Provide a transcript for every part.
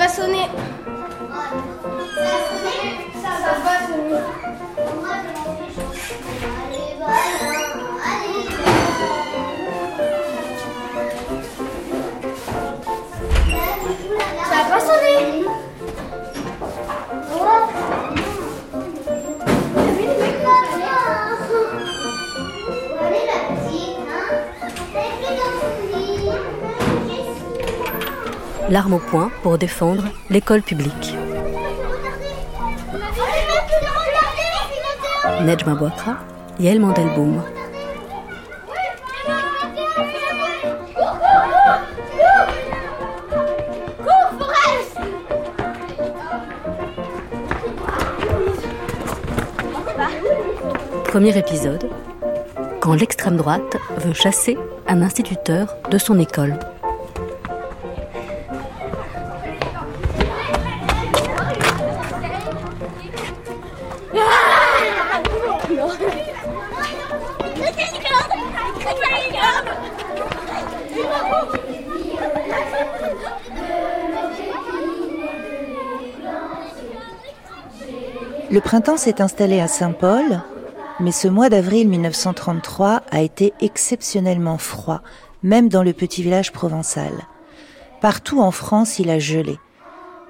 va sonner. Ça L'arme au poing pour défendre l'école publique. Nejma Bouakra, Yael Mandelboum. Premier épisode. Quand l'extrême droite veut chasser un instituteur de son école. Printemps s'est installé à Saint-Paul, mais ce mois d'avril 1933 a été exceptionnellement froid, même dans le petit village provençal. Partout en France, il a gelé,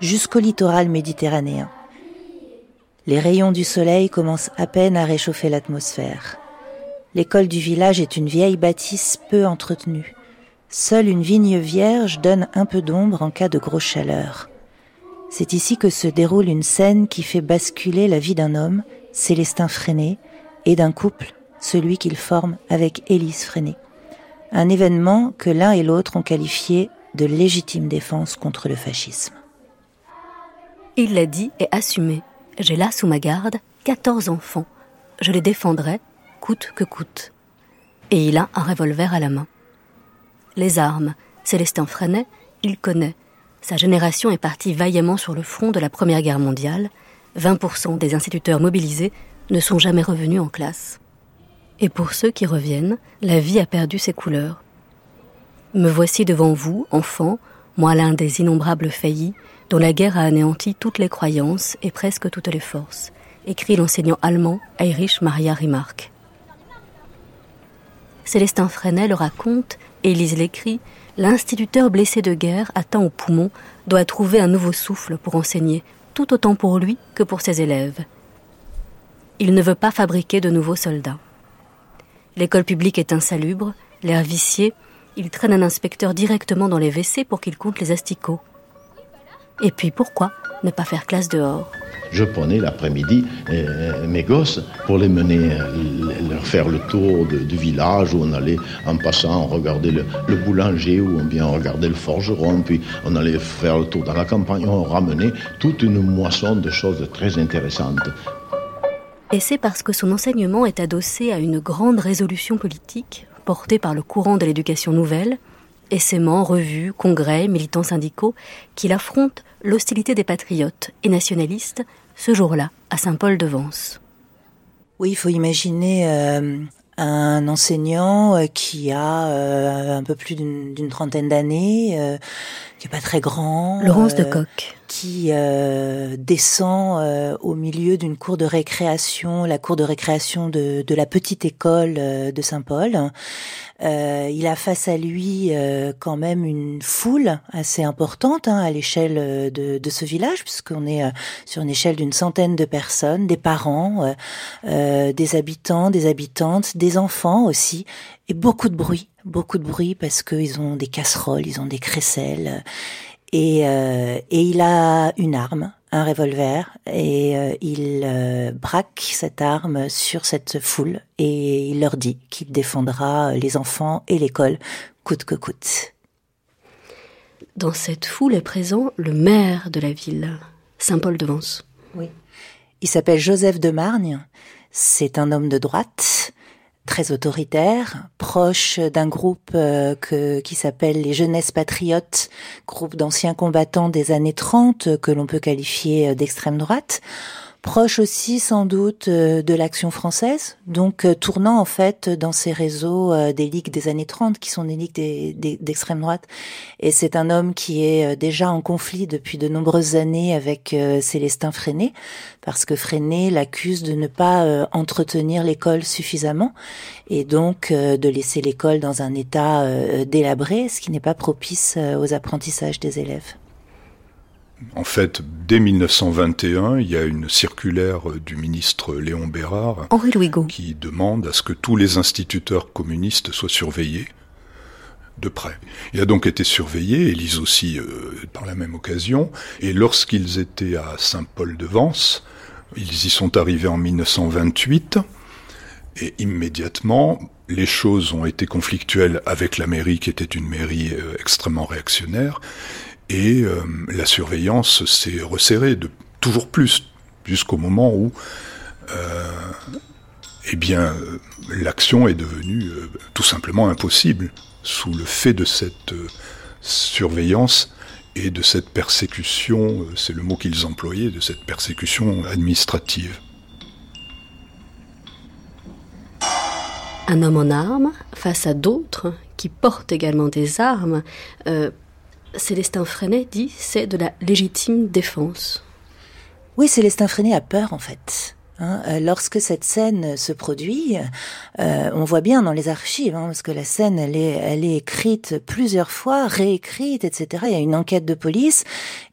jusqu'au littoral méditerranéen. Les rayons du soleil commencent à peine à réchauffer l'atmosphère. L'école du village est une vieille bâtisse peu entretenue. Seule une vigne vierge donne un peu d'ombre en cas de grosse chaleur. C'est ici que se déroule une scène qui fait basculer la vie d'un homme, Célestin Freinet, et d'un couple, celui qu'il forme avec Élise Freinet. Un événement que l'un et l'autre ont qualifié de légitime défense contre le fascisme. Il l'a dit et assumé. J'ai là sous ma garde 14 enfants. Je les défendrai, coûte que coûte. Et il a un revolver à la main. Les armes, Célestin Freinet, il connaît. Sa génération est partie vaillamment sur le front de la Première Guerre mondiale. 20% des instituteurs mobilisés ne sont jamais revenus en classe. Et pour ceux qui reviennent, la vie a perdu ses couleurs. Me voici devant vous, enfants, moi l'un des innombrables faillis, dont la guerre a anéanti toutes les croyances et presque toutes les forces, écrit l'enseignant allemand Heinrich Maria Remarque. Célestin Freinet le raconte, Élise l'écrit, l'instituteur blessé de guerre, atteint au poumon, doit trouver un nouveau souffle pour enseigner, tout autant pour lui que pour ses élèves. Il ne veut pas fabriquer de nouveaux soldats. L'école publique est insalubre, l'air vicié, il traîne un inspecteur directement dans les WC pour qu'il compte les asticots. Et puis pourquoi ne pas faire classe dehors? Je prenais l'après-midi euh, mes gosses pour les mener, euh, leur faire le tour de, du village où on allait en passant, on regardait le, le, boulanger ou bien on regardait le forgeron, puis on allait faire le tour dans la campagne, on ramenait toute une moisson de choses très intéressantes. Et c'est parce que son enseignement est adossé à une grande résolution politique portée par le courant de l'éducation nouvelle, aisément revues, congrès, militants syndicaux, qu'il affronte l'hostilité des patriotes et nationalistes ce jour-là à Saint-Paul-de-Vence. Oui, il faut imaginer euh, un enseignant euh, qui a euh, un peu plus d'une trentaine d'années, euh, qui est pas très grand. Laurence de Coq. Qui descend au milieu d'une cour de récréation, la cour de récréation de, de la petite école de Saint-Paul. Euh, il a face à lui euh, quand même une foule assez importante hein, à l'échelle de, de, ce village, puisqu'on est euh, sur une échelle d'une centaine de personnes, des parents, des habitants, des habitantes, des enfants aussi, et beaucoup de bruit, beaucoup de bruit parce qu'ils ont des casseroles, ils ont des crécelles, et, et il a une arme un revolver et euh, il euh, braque cette arme sur cette foule et il leur dit qu'il défendra les enfants et l'école coûte que coûte. Dans cette foule est présent le maire de la ville, Saint-Paul-de-Vence. Oui. Il s'appelle Joseph de Margne. C'est un homme de droite très autoritaire, proche d'un groupe euh, qui s'appelle les Jeunesses Patriotes, groupe d'anciens combattants des années 30 que l'on peut qualifier euh, d'extrême droite. Proche aussi sans doute euh, de l'action française, donc euh, tournant en fait dans ces réseaux euh, des ligues des années 30 qui sont des ligues d'extrême droite. Et c'est un homme qui est déjà en conflit depuis de nombreuses années avec Célestin Freinet, parce que Freinet l'accuse de ne pas entretenir l'école suffisamment et donc de laisser l'école dans un état délabré, ce qui n'est pas propice aux apprentissages des élèves. En fait, dès 1921, il y a une circulaire du ministre Léon Bérard qui demande à ce que tous les instituteurs communistes soient surveillés de près. Il a donc été surveillé, Élise aussi euh, par la même occasion, et lorsqu'ils étaient à Saint-Paul-de-Vence, ils y sont arrivés en 1928, et immédiatement, les choses ont été conflictuelles avec la mairie qui était une mairie euh, extrêmement réactionnaire, et euh, la surveillance s'est resserrée de toujours plus jusqu'au moment où euh, eh bien euh, l'action est devenue tout simplement impossible sous le fait de cette surveillance et de cette persécution, c'est le mot qu'ils employaient, de cette persécution administrative. Un homme en armes face à d'autres qui portent également des armes Célestin Freinet dit c'est de la légitime défense. Oui, Célestin Freinet a peur en fait. Hein. Euh, lorsque cette scène se produit, euh, on voit bien dans les archives, hein, parce que la scène, elle est, elle est écrite plusieurs fois, réécrite, etc. Il y a une enquête de police,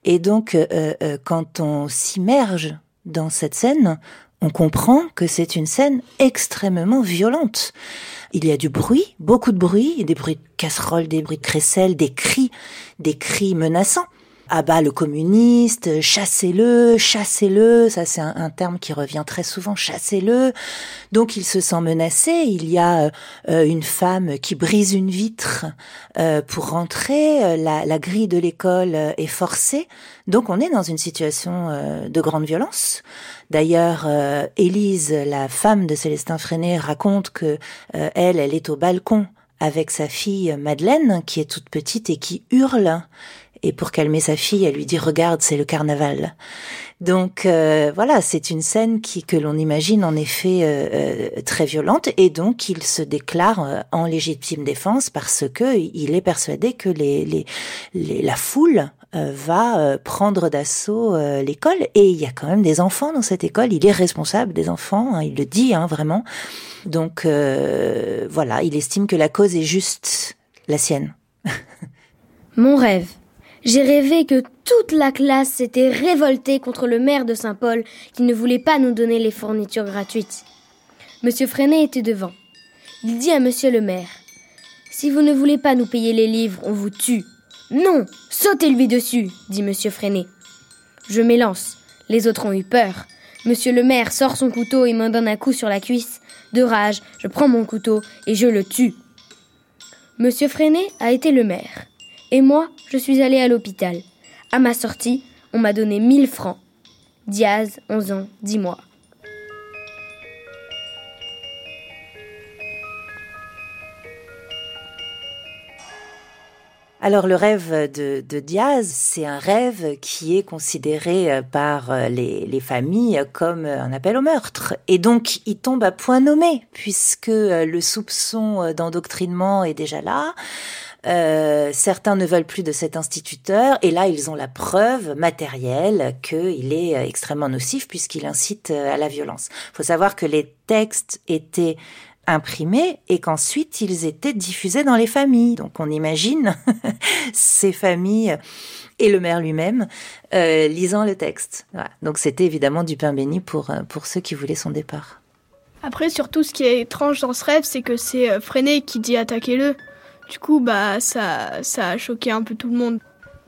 et donc euh, quand on s'immerge dans cette scène, on comprend que c'est une scène extrêmement violente. Il y a du bruit, beaucoup de bruit, des bruits de casseroles, des bruits de crécelles, des cris, des cris menaçants. Ah bah le communiste, chassez-le, chassez-le, ça c'est un, terme qui revient très souvent, chassez-le. Donc il se sent menacé, il y a euh, une femme qui brise une vitre euh, pour rentrer, la, la grille de l'école est forcée, donc on est dans une situation euh, de grande violence. D'ailleurs, euh, Élise, la femme de Célestin Freinet, raconte que euh, elle, elle est au balcon avec sa fille Madeleine, qui est toute petite et qui hurle. Et pour calmer sa fille, elle lui dit "Regarde, c'est le carnaval." Donc euh, voilà, c'est une scène que l'on imagine en effet très violente, et donc il se déclare en légitime défense parce que il est persuadé que la foule euh, va euh, prendre d'assaut euh, l'école et il y a quand même des enfants dans cette école. Il est responsable des enfants, hein, il le dit hein, vraiment. Donc voilà, il estime que la cause est juste la sienne. Mon rêve. J'ai rêvé que toute la classe s'était révoltée contre le maire de Saint-Paul qui ne voulait pas nous donner les fournitures gratuites. Monsieur Freinet était devant. Il dit à monsieur le maire Si vous ne voulez pas nous payer les livres, on vous tue. Non, sautez-lui dessus, dit monsieur Freinet. Je m'élance. Les autres ont eu peur. Monsieur le maire sort son couteau et me donne un coup sur la cuisse. De rage, je prends mon couteau et je le tue. Monsieur Freinet a été le maire. Et moi, je suis allé à l'hôpital. À ma sortie, on m'a donné mille francs. Diaz, 11 ans, 10 mois. Alors le rêve de, Diaz, c'est un rêve qui est considéré euh, par euh, les, familles comme un appel au meurtre. Et donc il tombe à point nommé, puisque euh, le soupçon d'endoctrinement est déjà là. Certains ne veulent plus de cet instituteur, et là ils ont la preuve matérielle qu'il est extrêmement nocif puisqu'il incite à la violence. Il faut savoir que les textes étaient imprimés et qu'ensuite ils étaient diffusés dans les familles. Donc on imagine ces familles et le maire lui-même euh, lisant le texte. Donc c'était évidemment du pain béni pour, euh, pour ceux qui voulaient son départ. Après, surtout, ce qui est étrange dans ce rêve, c'est que c'est euh, Freinet qui dit attaquez-le. Du coup, bah, ça, ça a choqué un peu tout le monde.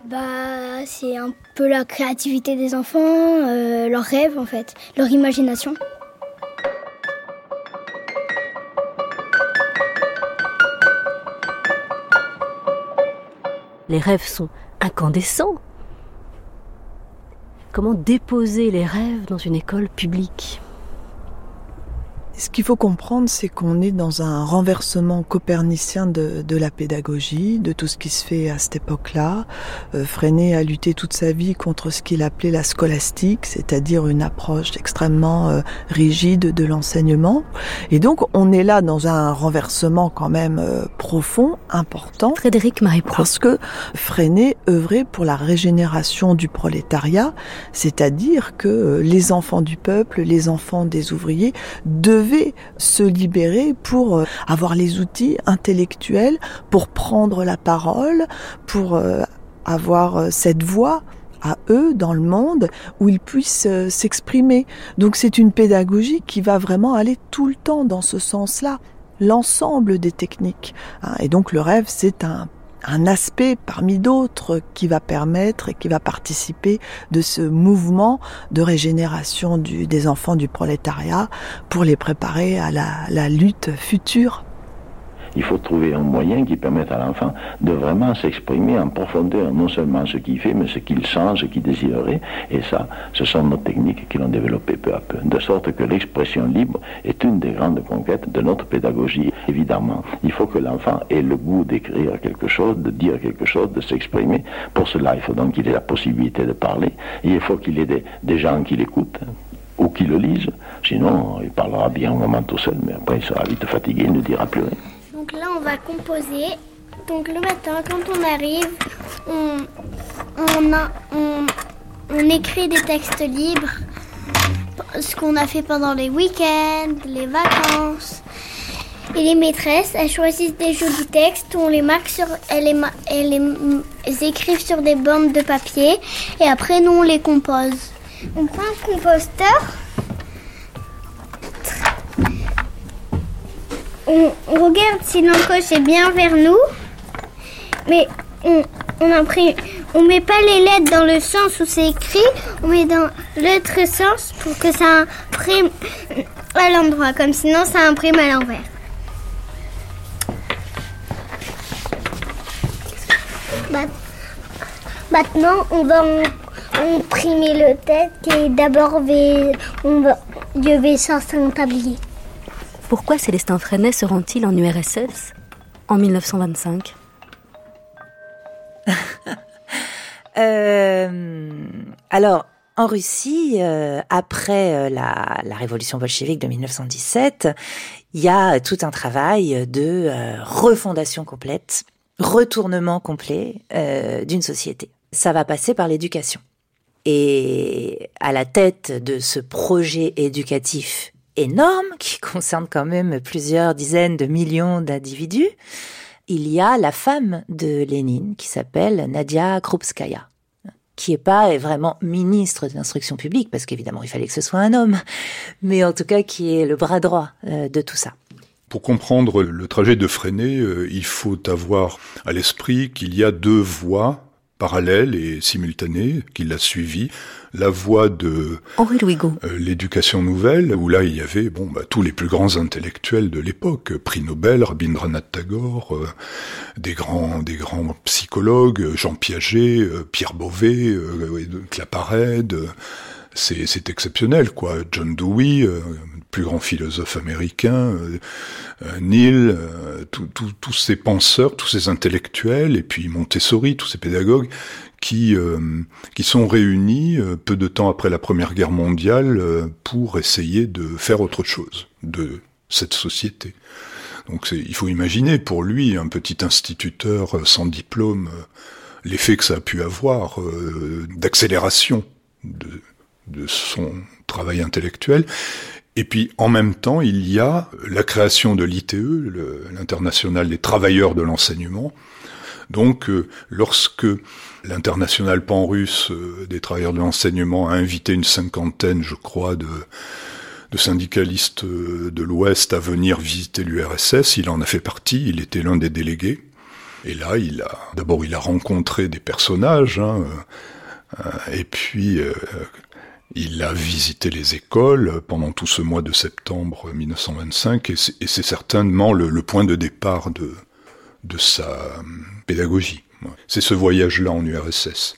Bah, c'est un peu la créativité des enfants, leurs rêves en fait, leur imagination. Les rêves sont incandescents. Comment déposer les rêves dans une école publique? Ce qu'il faut comprendre, c'est qu'on est dans un renversement copernicien de, de, la pédagogie, de tout ce qui se fait à cette époque-là. Euh, Freinet a lutté toute sa vie contre ce qu'il appelait la scolastique, c'est-à-dire une approche extrêmement euh, rigide de l'enseignement. Et donc, on est là dans un renversement quand même euh, profond, important. Frédéric Marie Parce que Freinet œuvrait pour la régénération du prolétariat, c'est-à-dire que euh, les enfants du peuple, les enfants des ouvriers devaient se libérer pour euh, avoir les outils intellectuels, pour prendre la parole, pour euh, avoir euh, cette voix à eux dans le monde où ils puissent s'exprimer. Donc c'est une pédagogie qui va vraiment aller tout le temps dans ce sens-là, l'ensemble des techniques. Hein. Et donc le rêve, c'est un un aspect parmi d'autres qui va permettre et qui va participer de ce mouvement de régénération des enfants du prolétariat pour les préparer à la lutte future il faut trouver un moyen qui permette à l'enfant de vraiment s'exprimer en profondeur, non seulement ce qu'il fait, mais ce qu'il sent, ce qu'il désirerait. Et ça, ce sont nos techniques qui l'ont développé peu à peu. De sorte que l'expression libre est une des grandes conquêtes de notre pédagogie. Évidemment, il faut que l'enfant ait le goût d'écrire quelque chose, de dire quelque chose, de s'exprimer. Pour cela, il faut donc qu'il ait la possibilité de parler. Il faut qu'il ait des, des gens qui l'écoutent ou qui le lisent. Sinon, il parlera bien un moment tout seul, mais après, il sera vite fatigué, il ne dira plus rien. On va composer. Donc le matin, quand on arrive, on écrit des textes libres, ce qu'on a fait pendant les week-ends, les vacances. Et les maîtresses, elles choisissent des jolis textes, on les marque sur, elles les, elles les écrivent sur des bandes de papier et après nous on les compose. On prend un composteur on, regarde si l'encoche est bien vers nous, mais on, on met pas les lettres dans le sens où c'est écrit, on met dans l'autre sens pour que ça imprime à l'endroit, comme sinon ça imprime à l'envers. Maintenant, on va imprimer le texte et d'abord on va, je vais sortir tablier. Pourquoi Célestin Freinet se rend-il en URSS en 1925 euh, Alors, en Russie, euh, après euh, la, révolution bolchevique de 1917, il y a tout un travail de refondation complète, retournement complet d'une société. Ça va passer par l'éducation. Et à la tête de ce projet éducatif énorme qui concerne quand même plusieurs dizaines de millions d'individus, il y a la femme de Lénine qui s'appelle Nadia Krupskaya qui est pas vraiment ministre de l'instruction publique, parce qu'évidemment il fallait que ce soit un homme, mais en tout cas qui est le bras droit euh, de tout ça. Pour comprendre le trajet de Freinet, euh, il faut avoir à l'esprit qu'il y a deux voies parallèle et simultanée qui l'a suivi, la voie de. Euh, l'éducation nouvelle, où là il y avait bon bah, tous les plus grands intellectuels de l'époque, prix Nobel, Rabindranath Tagore, euh, des grands des grands psychologues, Jean Piaget, euh, Pierre Beauvais, Claparède, c'est exceptionnel quoi. John Dewey, plus grand philosophe américain, euh, euh Neil, euh, tous ces penseurs, tous ces intellectuels, et puis Montessori, tous ces pédagogues, qui, qui sont réunis peu de temps après la Première Guerre mondiale pour essayer de faire autre chose de cette société. Donc il faut imaginer pour lui, un petit instituteur sans diplôme, l'effet que ça a pu avoir d'accélération de son travail intellectuel. Et puis en même temps, il y a la création de l'ITE, l'international des travailleurs de l'enseignement. Donc euh, lorsque l'international pan-russe euh, des travailleurs de l'enseignement a invité une cinquantaine, je crois, de, syndicalistes euh, de l'Ouest à venir visiter l'URSS, il en a fait partie, il était l'un des délégués. Et là, il a d'abord il a rencontré des personnages, hein, et puis il a visité les écoles pendant tout ce mois de septembre 1925 et c'est certainement le, point de départ de, de sa hum, pédagogie. C'est ce voyage-là en URSS.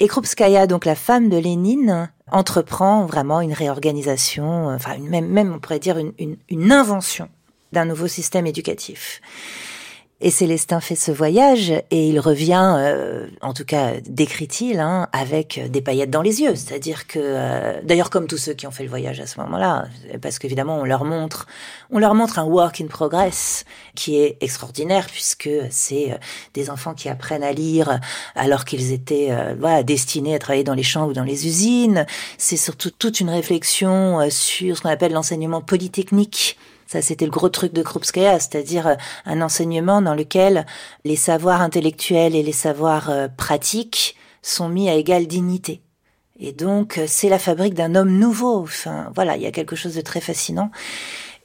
Et Krupskaya, donc la femme de Lénine, entreprend vraiment une réorganisation, enfin même, on pourrait dire une, une invention d'un nouveau système éducatif. Et Célestin fait ce voyage et il revient, euh, en tout cas décrit-il, hein, avec des paillettes dans les yeux. C'est-à-dire que, euh, d'ailleurs comme tous ceux qui ont fait le voyage à ce moment-là, parce qu'évidemment on leur montre, on leur montre un work in progress qui est extraordinaire puisque c'est euh, des enfants qui apprennent à lire alors qu'ils étaient voilà destinés à travailler dans les champs ou dans les usines. C'est surtout toute une réflexion sur ce qu'on appelle l'enseignement polytechnique ça, c'était le gros truc de Krupskaya, c'est-à-dire euh, un enseignement dans lequel les savoirs intellectuels et les savoirs euh, pratiques sont mis à égale dignité. Et donc, euh, c'est la fabrique d'un homme nouveau. Enfin, voilà, il y a quelque chose de très fascinant.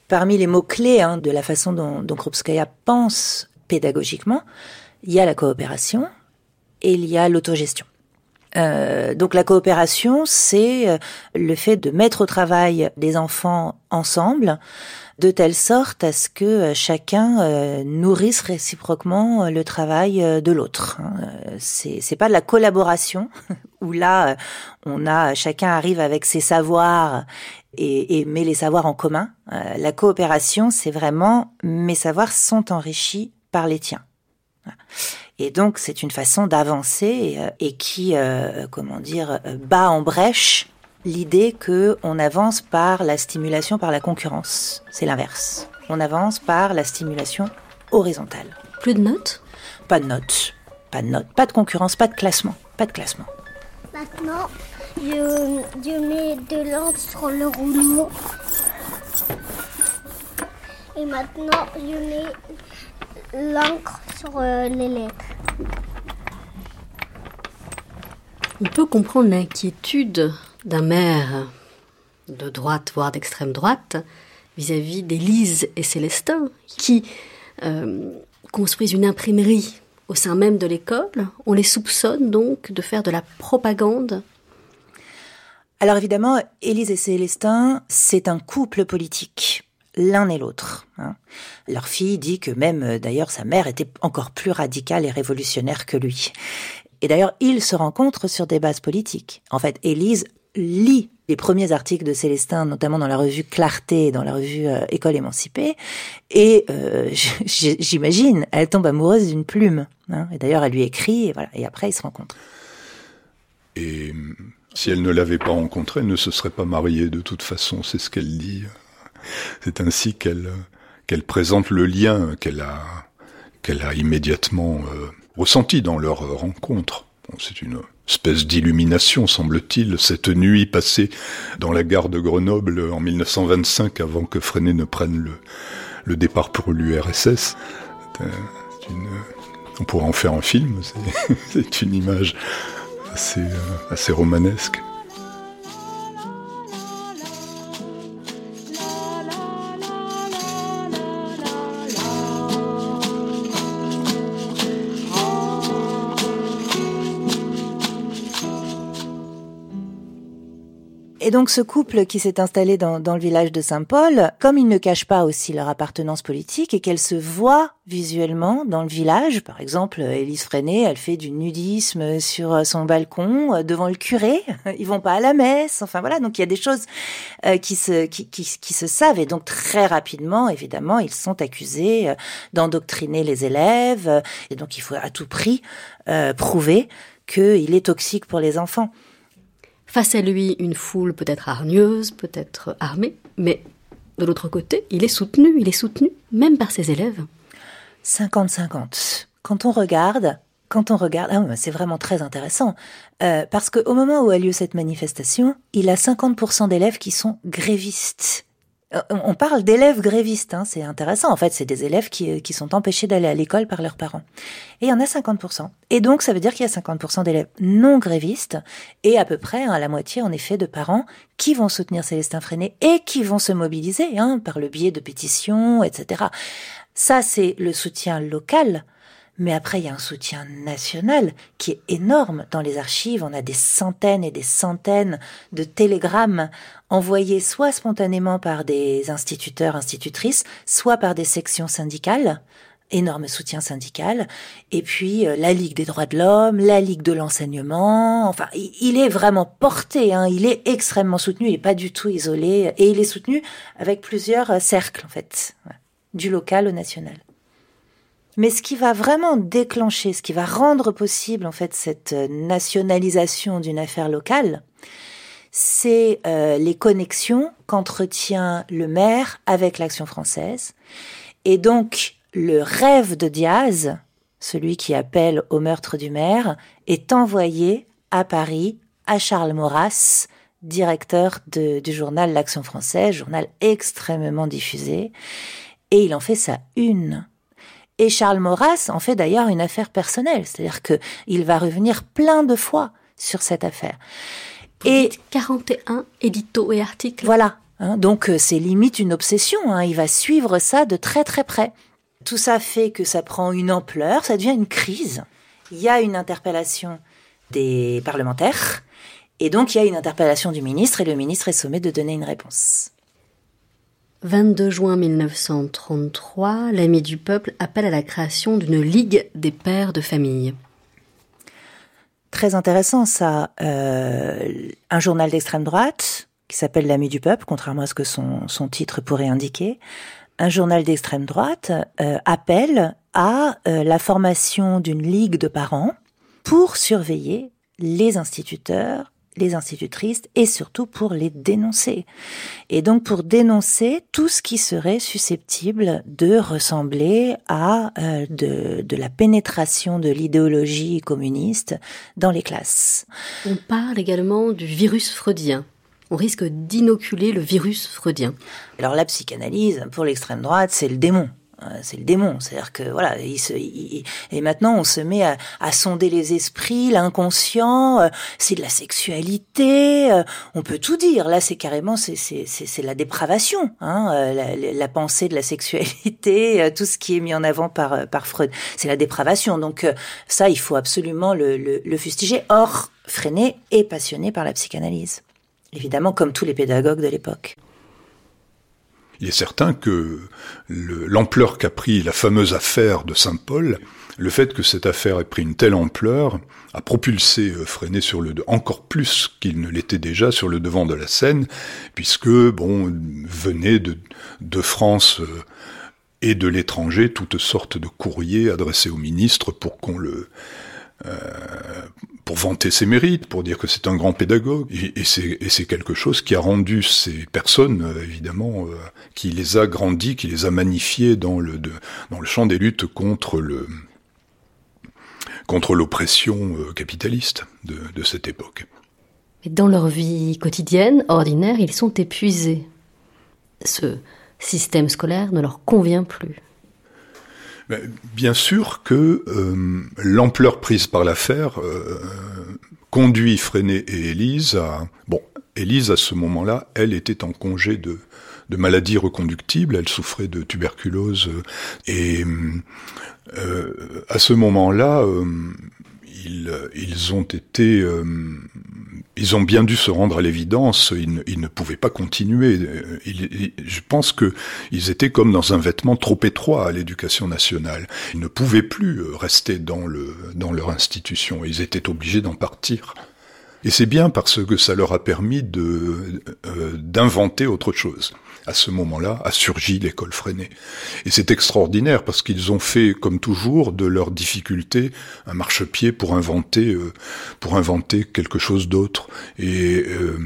Parmi les mots-clés hein, de la façon dont, dont Krupskaya pense pédagogiquement, il y a la coopération et il y a l'autogestion. Euh, donc la coopération, c'est le fait de mettre au travail les enfants ensemble de telle sorte à ce que euh, chacun euh, nourrisse réciproquement euh, le travail de l'autre. Hein. C'est c'est pas de la collaboration où là on a chacun arrive avec ses savoirs et, et met les savoirs en commun. La coopération, c'est vraiment mes savoirs sont enrichis par les tiens. Et donc c'est une façon d'avancer et, qui, comment dire, bat en brèche l'idée que on avance par la stimulation par la concurrence. C'est l'inverse. On avance par la stimulation horizontale. Plus de notes? Pas de notes. Pas de notes. Pas de concurrence, pas de classement. Pas de classement. Maintenant, je, je mets de l'encre sur le rouleau. Et maintenant, je mets l'encre sur euh, les lettres. On peut comprendre l'inquiétude d'un maire de droite, voire d'extrême droite, vis-à-vis d'Élise et Célestin, qui euh, construisent une imprimerie au sein même de l'école. On les soupçonne donc de faire de la propagande. Alors évidemment, Élise et Célestin, c'est un couple politique l'un et l'autre. Hein. Leur fille dit que même, euh, d'ailleurs, sa mère était encore plus radicale et révolutionnaire que lui. Et d'ailleurs, ils se rencontrent sur des bases politiques. En fait, Élise lit les premiers articles de Célestin, notamment dans la revue Clarté, dans la revue euh, École émancipée, et euh, j'imagine, elle tombe amoureuse d'une plume. Hein, et d'ailleurs, elle lui écrit, et voilà. Et après, ils se rencontrent. Et si elle ne l'avait pas rencontré, elle ne se serait pas mariée de toute façon. C'est ce qu'elle dit. C'est ainsi qu'elle qu'elle présente le lien qu'elle a qu'elle a immédiatement euh, ressenti dans leur rencontre. Bon, c'est une espèce d'illumination, semble-t-il, cette nuit passée dans la gare de Grenoble en 1925 avant que Freinet ne prenne le, départ pour l'URSS. On pourrait en faire un film, c'est une image assez, euh, assez romanesque. Et donc ce couple qui s'est installé dans, le village de Saint-Paul, comme ils ne cachent pas aussi leur appartenance politique et qu'elle se voit visuellement dans le village, par exemple, Élise Freinet, elle fait du nudisme sur son balcon euh, devant le curé, ils vont pas à la messe, enfin voilà, donc il y a des choses euh, qui se qui, qui, se savent et donc très rapidement, évidemment, ils sont accusés euh, d'endoctriner les élèves et donc il faut à tout prix prouver qu'il est toxique pour les enfants. Face à lui, une foule peut-être hargneuse, peut-être armée, mais de l'autre côté, il est soutenu, il est soutenu même par ses élèves. 50-50. Quand on regarde, quand on regarde, ah, c'est vraiment très intéressant, euh, parce qu'au moment où a lieu cette manifestation, il a 50% d'élèves qui sont grévistes. Euh, on parle d'élèves grévistes, hein, c'est intéressant. En fait, c'est des élèves qui, euh, qui sont empêchés d'aller à l'école par leurs parents. Et il y en a 50%. Et donc, ça veut dire qu'il y a 50% d'élèves non grévistes et à peu près hein, la moitié, en effet, de parents qui vont soutenir Célestin Freinet et qui vont se mobiliser hein, par le biais de pétitions, etc. Ça, c'est le soutien local mais après, il y a un soutien national qui est énorme. Dans les archives, on a des centaines et des centaines de télégrammes envoyés soit spontanément par des instituteurs, institutrices, soit par des sections syndicales. énorme soutien syndical, et puis euh, la Ligue des droits de l'homme, la Ligue de l'enseignement, enfin, il est vraiment porté, hein, il est extrêmement soutenu, il n'est pas du tout isolé, et il est soutenu avec plusieurs euh, cercles, en fait, du local au national. Mais ce qui va vraiment déclencher, ce qui va rendre possible, en fait, cette euh, nationalisation d'une affaire locale, c'est les connexions qu'entretient le maire avec l'action française. Et donc, le rêve de Diaz, celui qui appelle au meurtre du maire, est envoyé à Paris à Charles Maurras, directeur du journal L'Action française, journal extrêmement diffusé, et il en fait sa une. Et Charles Maurras en fait d'ailleurs une affaire personnelle, c'est-à-dire que il va revenir plein de fois sur cette affaire. et 41 éditos et articles. Voilà. Hein, donc euh, c'est limite une obsession. Hein, il va suivre ça de très très près. Tout ça fait que ça prend une ampleur, ça devient une crise. Il y a une interpellation des parlementaires, et donc il y a une interpellation du ministre, et le ministre est sommé de donner une réponse. 22 juin 1933, l'ami du peuple appelle à la création d'une Ligue des pères de famille. Très intéressant ça. Euh, un journal d'extrême droite qui s'appelle l'ami du peuple, contrairement à ce que son, son titre pourrait indiquer, un journal d'extrême droite euh, appelle à euh, la formation d'une ligue de parents pour surveiller les instituteurs, les institutrices et surtout pour les dénoncer. Et donc pour dénoncer tout ce qui serait susceptible de ressembler à euh, de, de la pénétration de l'idéologie communiste dans les classes. On parle également du virus freudien on risque d'inoculer le virus freudien. Alors la psychanalyse, pour l'extrême droite, c'est le démon c'est le démon. C'est-à-dire que voilà, il se, et maintenant on se met à, sonder les esprits, l'inconscient. Euh, c'est de la sexualité. Euh, on peut tout dire. Là, c'est carrément c'est c'est la dépravation, hein, la, pensée de la sexualité, tout ce qui est mis en avant par par Freud, c'est la dépravation. Donc ça, il faut absolument le, le, le fustiger. Or, Freinet est passionné par la psychanalyse évidemment comme tous les pédagogues de l'époque. Il est certain que l'ampleur qu'a pris la fameuse affaire de Saint-Paul, le fait que cette affaire ait pris une telle ampleur, a propulsé euh, Freinet sur le encore plus qu'il ne l'était déjà sur le devant de la scène, puisque bon venait de, France euh, et de l'étranger toutes sortes de courriers adressés au ministre pour qu'on le euh, pour vanter ses mérites, pour dire que c'est un grand pédagogue. Et, c'est quelque chose qui a rendu ces personnes, euh, évidemment, euh, qui les a grandis, qui les a magnifiées dans le, champ des luttes contre l'oppression capitaliste de, de cette époque. Mais dans leur vie quotidienne, ordinaire, ils sont épuisés. Ce système scolaire ne leur convient plus. Bien sûr que euh, l'ampleur prise par l'affaire euh, conduit Freinet et Élise à... Bon, Élise, à ce moment-là, elle était en congé de, de maladie reconductible, elle souffrait de tuberculose, et euh, à ce moment-là, ils, ils, ont été ils ont bien dû se rendre à l'évidence, ils, ne pouvaient pas continuer. je pense que ils étaient comme dans un vêtement trop étroit à l'éducation nationale. Ils ne pouvaient plus euh, rester dans, le, dans leur institution, ils étaient obligés d'en partir. Et c'est bien parce que ça leur a permis de euh, d'inventer autre chose à ce moment-là, a surgi l'école freinée. Et c'est extraordinaire parce qu'ils ont fait, comme toujours, de leurs difficultés un marchepied pour inventer, euh, pour inventer quelque chose d'autre. Et euh,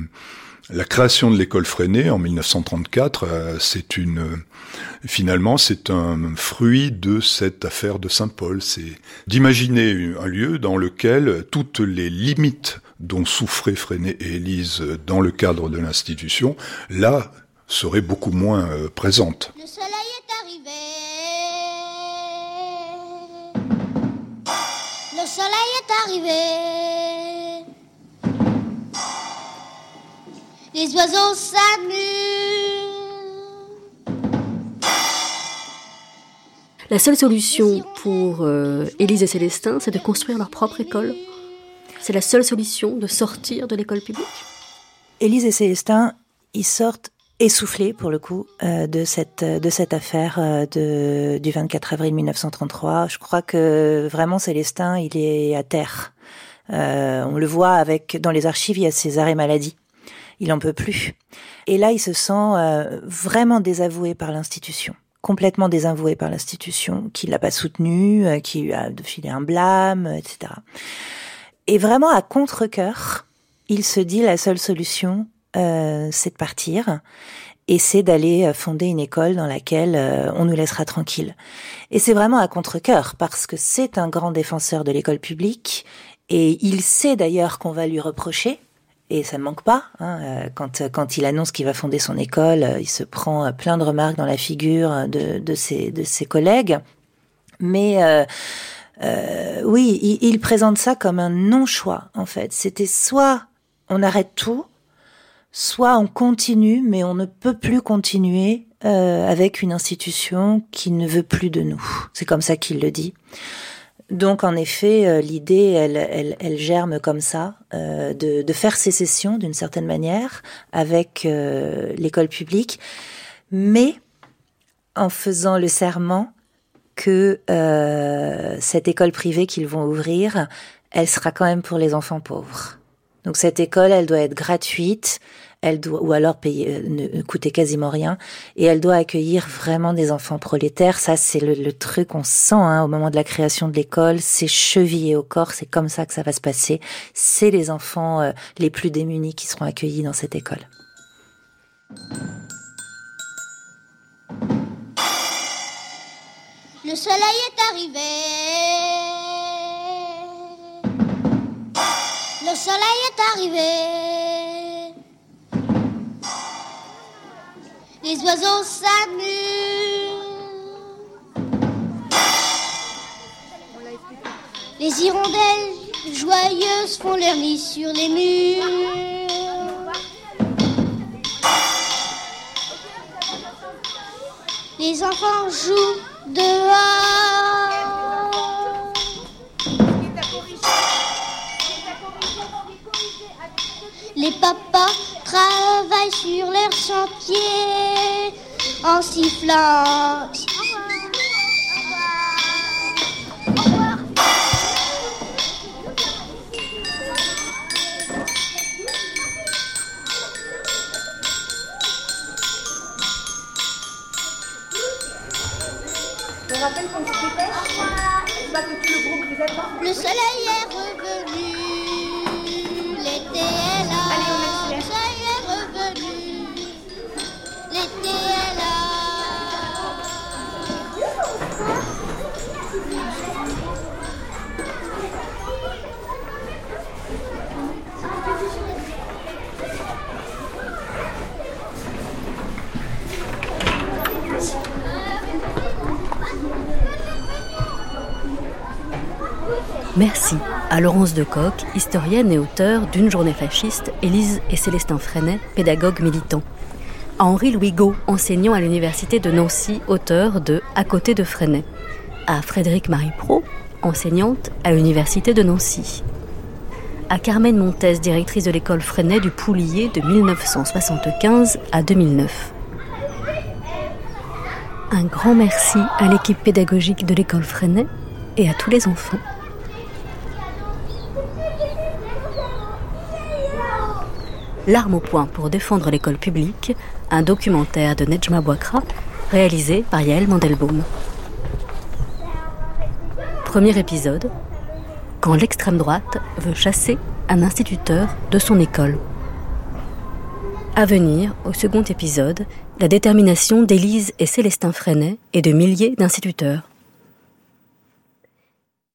la création de l'école freinée en 1934, euh, c'est une finalement c'est un fruit de cette affaire de Saint-Paul. C'est d'imaginer un lieu dans lequel toutes les limites dont souffraient Freinet et Élise dans le cadre de l'institution, là, serait beaucoup moins euh, présente. Le soleil est arrivé. Le soleil est arrivé. Les oiseaux s'amusent. La seule solution pour euh, Élise et Célestin, c'est de construire leur propre école. C'est la seule solution de sortir de l'école publique. Élise et Célestin, ils sortent essoufflé pour le coup de cette de cette affaire de du 24 avril 1933. Je crois que vraiment Célestin, il est à terre. on le voit avec dans les archives, il y a ses arrêts maladie. Il en peut plus. Et là, il se sent vraiment désavoué par l'institution complètement désavoué par l'institution, qui l'a pas soutenu, euh, qui lui a filé un blâme, etc. Et vraiment à contre-cœur, il se dit la seule solution, euh, c'est de partir et c'est d'aller euh, fonder une école dans laquelle on nous laissera tranquille. Et c'est vraiment à contre-cœur parce que c'est un grand défenseur de l'école publique et il sait d'ailleurs qu'on va lui reprocher et ça ne manque pas. Hein, euh, quand, quand il annonce qu'il va fonder son école, euh, il se prend euh, plein de remarques dans la figure de, de, ses, de ses collègues. Mais euh, oui, il, il, présente ça comme un non-choix, en fait. C'était soit on arrête tout, soit on continue, mais on ne peut plus continuer euh, avec une institution qui ne veut plus de nous. C'est comme ça qu'il le dit. Donc en effet, euh, l'idée, elle, elle, elle, germe comme ça, euh, de, de, faire sécession d'une certaine manière avec euh, l'école publique, mais en faisant le serment que cette école privée qu'ils vont ouvrir, elle sera quand même pour les enfants pauvres. Donc cette école, elle doit être gratuite, elle doit, ou alors payer, euh, ne coûter quasiment rien, et elle doit accueillir vraiment des enfants prolétaires. Ça, c'est le, truc qu'on sent hein, au moment de la création de l'école, c'est chevillé au corps, c'est comme ça que ça va se passer. C'est les enfants euh, les plus démunis qui seront accueillis dans cette école. Le soleil est arrivé. Le soleil est arrivé. les oiseaux s'amusent. Les hirondelles joyeuses font leur nid sur les murs. Les enfants jouent dehors. Les papas travaillent sur leur chantier en sifflant. De Coq, historienne et auteure d'une journée fasciste, Élise et Célestin Freinet, pédagogues militants. À Henri-Louis Gau, enseignant à l'université de Nancy, auteur de À côté de Freinet. À Frédéric Marie Pro, enseignante à l'université de Nancy. À Carmen Montes, directrice de l'école Freinet du Poulier de 1975 à 2009. Un grand merci à l'équipe pédagogique de l'école Freinet et à tous les enfants. L'arme au point pour défendre l'école publique, un documentaire de Nejma Bouakra, réalisé par Yael Mandelbaum. Premier épisode, quand l'extrême droite veut chasser un instituteur de son école. À venir, au second épisode, la détermination d'Élise et Célestin Freinet et de milliers d'instituteurs.